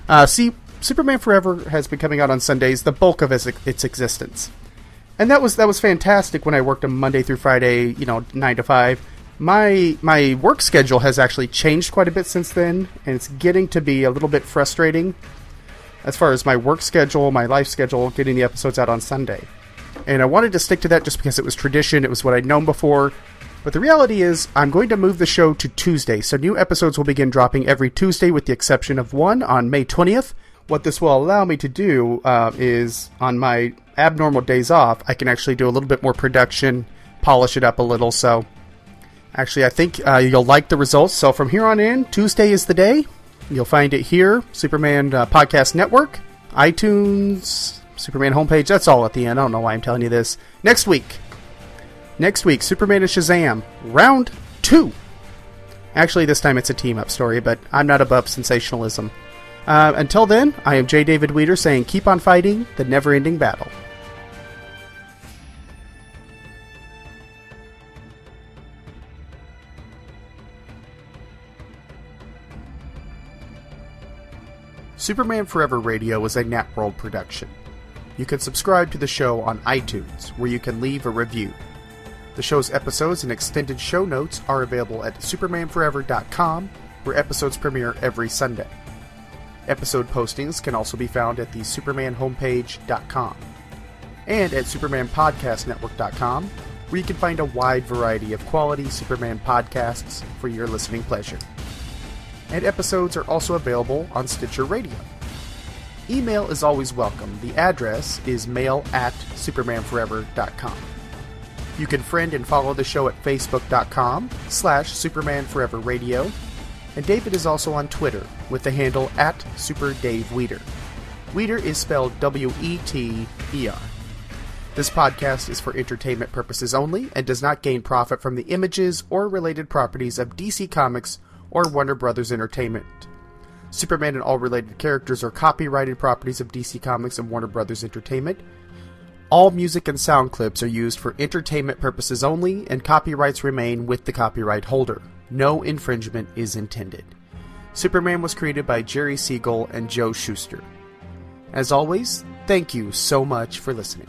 Uh, see, Superman Forever has been coming out on Sundays, the bulk of its existence and that was that was fantastic when I worked a Monday through Friday, you know, nine to five. My my work schedule has actually changed quite a bit since then, and it's getting to be a little bit frustrating as far as my work schedule, my life schedule, getting the episodes out on Sunday. And I wanted to stick to that just because it was tradition, it was what I'd known before. But the reality is, I'm going to move the show to Tuesday, so new episodes will begin dropping every Tuesday, with the exception of one on May 20th. What this will allow me to do uh, is on my abnormal days off, I can actually do a little bit more production, polish it up a little. So, actually, I think uh, you'll like the results. So, from here on in, Tuesday is the day. You'll find it here, Superman uh, Podcast Network, iTunes, Superman homepage. That's all at the end. I don't know why I'm telling you this. Next week, next week, Superman and Shazam, round two. Actually, this time it's a team up story, but I'm not above sensationalism. Uh, until then, I am J. David Weter saying keep on fighting the never ending battle. Superman Forever Radio is a Natworld production. You can subscribe to the show on iTunes, where you can leave a review. The show's episodes and extended show notes are available at supermanforever.com, where episodes premiere every Sunday. Episode postings can also be found at the supermanhomepage.com and at supermanpodcastnetwork.com, where you can find a wide variety of quality Superman podcasts for your listening pleasure. And episodes are also available on Stitcher Radio. Email is always welcome. The address is mail at supermanforever.com. You can friend and follow the show at facebook.com slash supermanforeverradio and David is also on Twitter with the handle at SuperDaveWeter. Weter is spelled W E T E R. This podcast is for entertainment purposes only and does not gain profit from the images or related properties of DC Comics or Warner Brothers Entertainment. Superman and all related characters are copyrighted properties of DC Comics and Warner Brothers Entertainment. All music and sound clips are used for entertainment purposes only, and copyrights remain with the copyright holder. No infringement is intended. Superman was created by Jerry Siegel and Joe Shuster. As always, thank you so much for listening.